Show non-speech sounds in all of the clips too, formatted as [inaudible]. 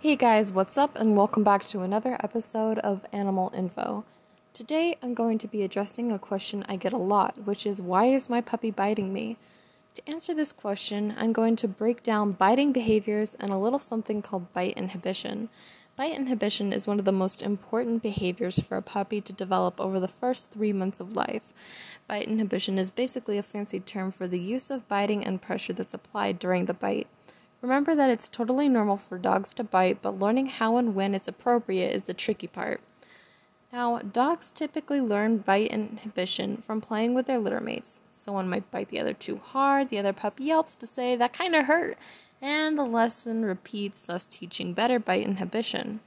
Hey guys, what's up, and welcome back to another episode of Animal Info. Today I'm going to be addressing a question I get a lot, which is why is my puppy biting me? To answer this question, I'm going to break down biting behaviors and a little something called bite inhibition. Bite inhibition is one of the most important behaviors for a puppy to develop over the first three months of life. Bite inhibition is basically a fancy term for the use of biting and pressure that's applied during the bite. Remember that it's totally normal for dogs to bite, but learning how and when it's appropriate is the tricky part. Now, dogs typically learn bite inhibition from playing with their littermates. Someone might bite the other too hard, the other pup yelps to say, That kind of hurt, and the lesson repeats, thus teaching better bite inhibition.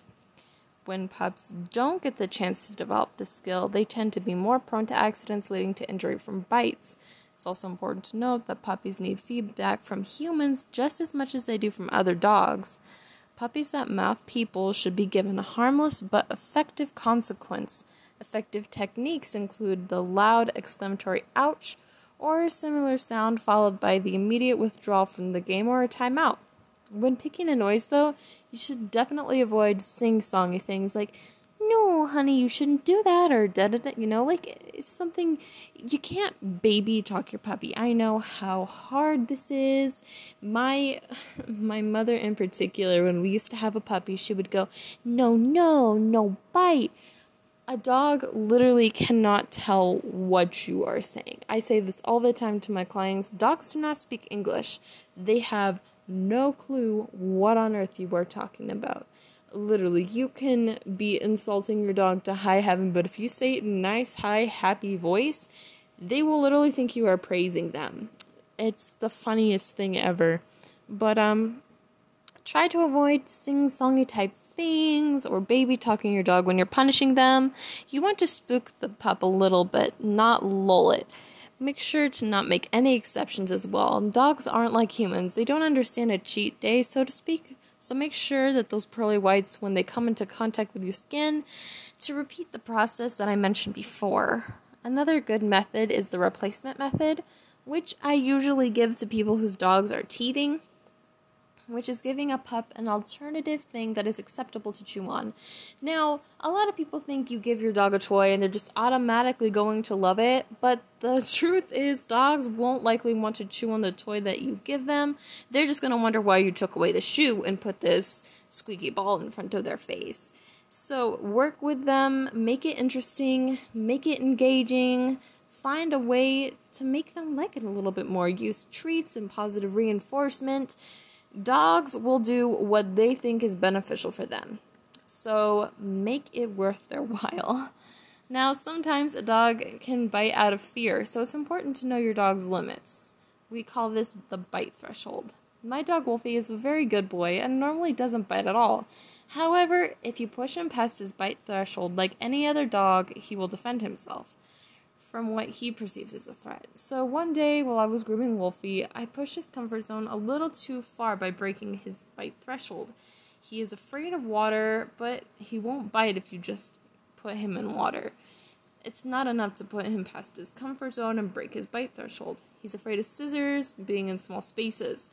When pups don't get the chance to develop this skill, they tend to be more prone to accidents leading to injury from bites. It's also important to note that puppies need feedback from humans just as much as they do from other dogs. Puppies that mouth people should be given a harmless but effective consequence. Effective techniques include the loud exclamatory ouch or a similar sound followed by the immediate withdrawal from the game or a timeout. When picking a noise, though, you should definitely avoid sing songy things like no, honey, you shouldn't do that, or da da da. You know, like it's something you can't baby talk your puppy. I know how hard this is. My my mother in particular, when we used to have a puppy, she would go, no, no, no bite. A dog literally cannot tell what you are saying. I say this all the time to my clients. Dogs do not speak English. They have no clue what on earth you are talking about literally you can be insulting your dog to high heaven but if you say it in a nice high happy voice they will literally think you are praising them. It's the funniest thing ever. But um try to avoid sing-songy type things or baby talking your dog when you're punishing them. You want to spook the pup a little bit not lull it. Make sure to not make any exceptions as well. Dogs aren't like humans. They don't understand a cheat day so to speak so make sure that those pearly whites, when they come into contact with your skin, to repeat the process that I mentioned before. Another good method is the replacement method, which I usually give to people whose dogs are teething which is giving a pup an alternative thing that is acceptable to chew on. Now, a lot of people think you give your dog a toy and they're just automatically going to love it, but the [laughs] truth is, dogs won't likely want to chew on the toy that you give them. They're just going to wonder why you took away the shoe and put this squeaky ball in front of their face. So, work with them, make it interesting, make it engaging, find a way to make them like it a little bit more. Use treats and positive reinforcement Dogs will do what they think is beneficial for them. So make it worth their [laughs] while. Now, sometimes a dog can bite out of fear, so it's important to know your dog's limits. We call this the bite threshold. My dog Wolfie is a very good boy and normally doesn't bite at all. However, if you push him past his bite threshold like any other dog, he will defend himself from what he perceives as a threat. So one day while I was grooming Wolfie, I pushed his comfort zone a little too far by breaking his bite threshold. He is afraid of water, but he won't bite if you just put him in water. It's not enough to put him past his comfort zone and break his bite threshold. He's afraid of scissors, being in small spaces.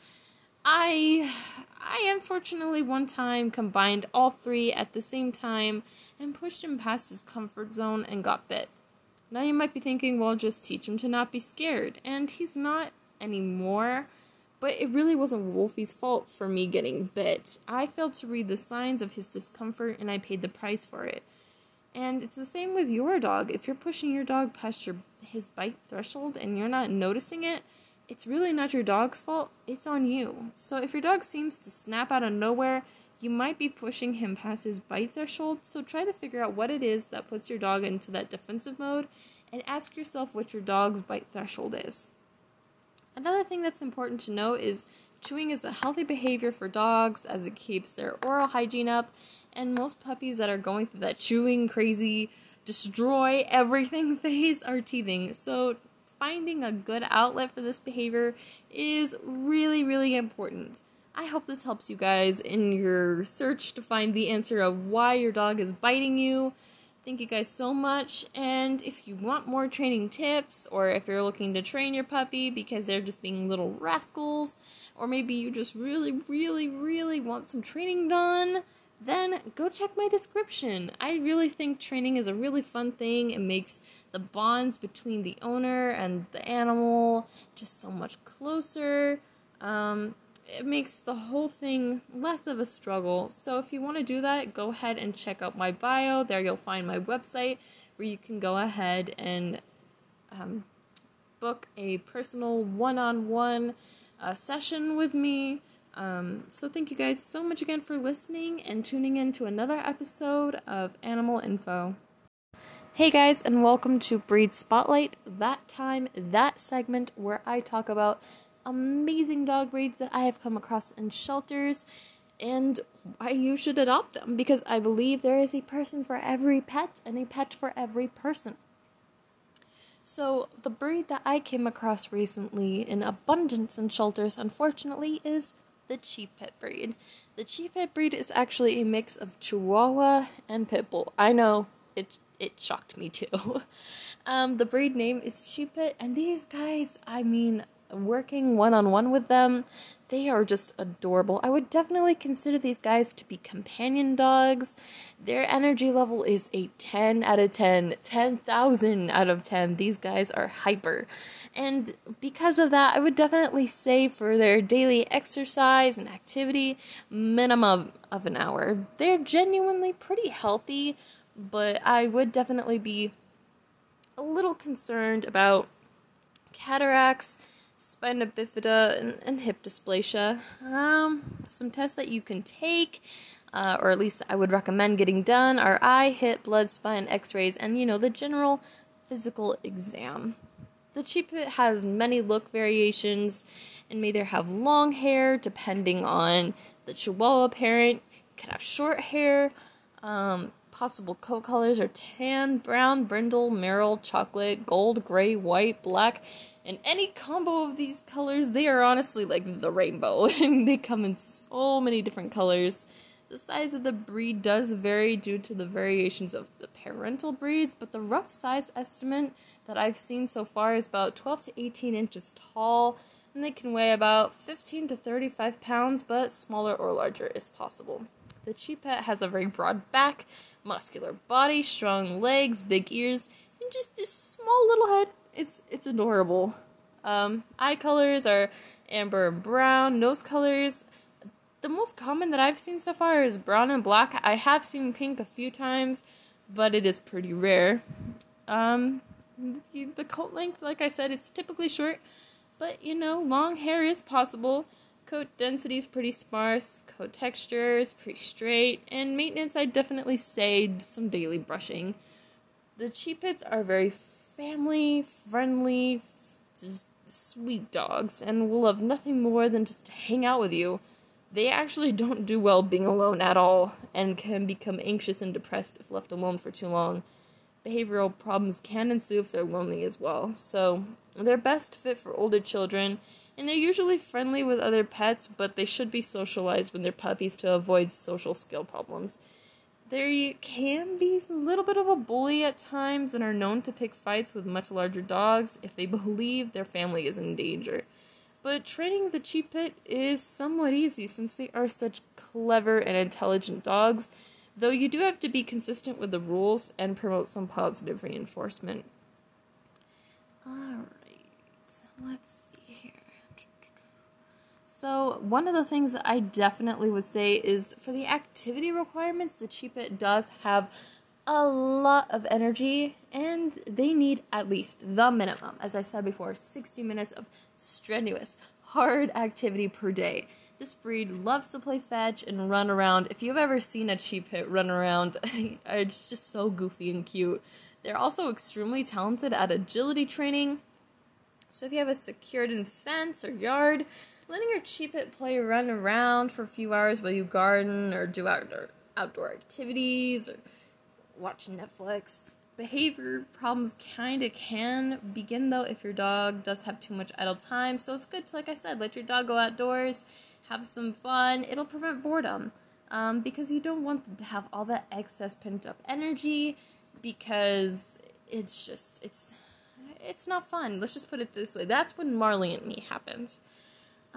I I unfortunately one time combined all three at the same time and pushed him past his comfort zone and got bit. Now you might be thinking, well, just teach him to not be scared. And he's not anymore. But it really wasn't Wolfie's fault for me getting bit. I failed to read the signs of his discomfort and I paid the price for it. And it's the same with your dog. If you're pushing your dog past your his bite threshold and you're not noticing it, it's really not your dog's fault. It's on you. So if your dog seems to snap out of nowhere you might be pushing him past his bite threshold, so try to figure out what it is that puts your dog into that defensive mode and ask yourself what your dog's bite threshold is. Another thing that's important to know is chewing is a healthy behavior for dogs as it keeps their oral hygiene up, and most puppies that are going through that chewing crazy, destroy everything [laughs] phase are teething. So, finding a good outlet for this behavior is really, really important. I hope this helps you guys in your search to find the answer of why your dog is biting you. Thank you guys so much. And if you want more training tips, or if you're looking to train your puppy because they're just being little rascals, or maybe you just really, really, really want some training done, then go check my description. I really think training is a really fun thing. It makes the bonds between the owner and the animal just so much closer. Um, it makes the whole thing less of a struggle. So if you want to do that, go ahead and check out my bio. There you'll find my website where you can go ahead and um, book a personal one on one session with me. Um, so thank you guys so much again for listening and tuning in to another episode of Animal Info. Hey guys, and welcome to Breed Spotlight. That time, that segment where I talk about amazing dog breeds that I have come across in shelters and why you should adopt them because I believe there is a person for every pet and a pet for every person. So, the breed that I came across recently in abundance in shelters, unfortunately, is the Chipit breed. The Chipit breed is actually a mix of Chihuahua and Pit Bull. I know it it shocked me too. [laughs] um, the breed name is Chipit, and these guys, I mean, working one on one with them, they are just adorable. I would definitely consider these guys to be companion dogs. Their energy level is a 10 out of 10, 10,000 out of 10. These guys are hyper. And because of that, I would definitely say for their daily exercise and activity, minimum of an hour. They're genuinely pretty healthy, but I would definitely be a little concerned about cataracts spina bifida, and, and hip dysplasia. Um, some tests that you can take, uh, or at least I would recommend getting done, are eye, hip, blood, spine, x rays, and you know, the general physical exam. The cheap has many look variations and may either have long hair, depending on the Chihuahua parent, could have short hair. Um, possible coat colors are tan, brown, brindle, merle, chocolate, gold, gray, white, black, and any combo of these colors, they are honestly like the rainbow. [laughs] and they come in so many different colors. The size of the breed does vary due to the variations of the parental breeds, but the rough size estimate that I've seen so far is about 12 to 18 inches tall, and they can weigh about 15 to 35 pounds, but smaller or larger is possible. The pet has a very broad back, muscular body, strong legs, big ears, and just this small little head it's it's adorable. Um, eye colors are amber and brown. Nose colors, the most common that I've seen so far is brown and black. I have seen pink a few times, but it is pretty rare. Um, the coat length, like I said, it's typically short, but you know, long hair is possible. Coat density is pretty sparse. Coat texture is pretty straight, and maintenance, I definitely say some daily brushing. The Chipits are very family friendly, just sweet dogs and will love nothing more than just to hang out with you. They actually don't do well being alone at all and can become anxious and depressed if left alone for too long. Behavioral problems can ensue if they're lonely as well. So, they're best fit for older children and they're usually friendly with other pets, but they should be socialized when they're puppies to avoid social skill problems. They can be a little bit of a bully at times and are known to pick fights with much larger dogs if they [laughs] believe their family is in danger. But training the Chipit is somewhat easy since they are such clever and intelligent dogs, though you do have to be consistent with the rules and promote some positive reinforcement. Alright, let's see here. So, one of the things I definitely would say is for the activity requirements, the Chipit does have a lot of energy and they need at least the minimum, as I said before, 60 minutes of strenuous, hard activity per day. This breed loves to play fetch and run around. If you've ever seen a Chipit run around, [laughs] it's just so goofy and cute. They're also extremely talented at agility training. So if you have a secured in fence or yard, letting your cheap Chipit play run around for a few hours while you garden or do outdoor outdoor activities or watch Netflix. Behavior problems kind of can begin though if your dog does have too much idle time. So it's good to, like I said, let your dog go outdoors, have some fun. It'll prevent boredom um, because you don't want them to have all that excess pent up energy because it's just it's it's not fun. Let's just put it this way. That's when Marley and me happens.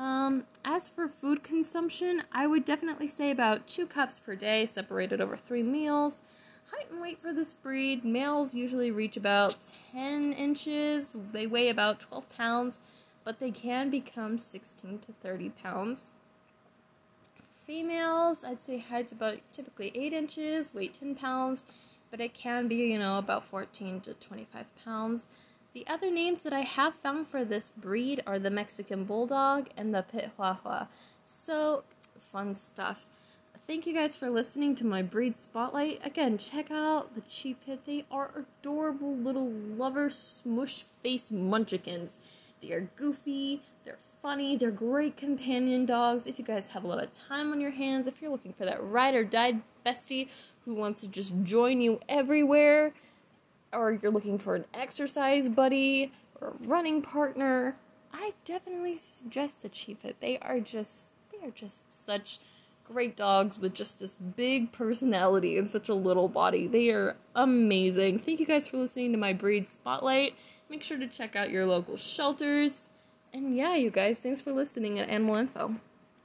Um, as for food consumption, I would definitely say about two cups per day, separated over three meals. Height and weight for this breed males usually reach about 10 inches, they weigh about 12 pounds, but they can become 16 to 30 pounds. Females, I'd say height's about typically 8 inches, weight 10 pounds, but it can be, you know, about 14 to 25 pounds. The other names that I have found for this breed are the Mexican Bulldog and the Pit Huahua. So, fun stuff. Thank you guys for listening to my breed spotlight. Again, check out the Chipit. They are adorable little lover smush face munchkins. They are goofy, they're funny, they're great companion dogs. If you guys have a lot of time on your hands, if you're looking for that ride or die bestie who wants to just join you everywhere, or you're looking for an exercise buddy or a running partner, I definitely suggest the Pit. They are just they are just such great dogs with just this big personality and such a little body. They are amazing. Thank you guys for listening to my breed spotlight. Make sure to check out your local shelters. And yeah, you guys, thanks for listening at Animal Info.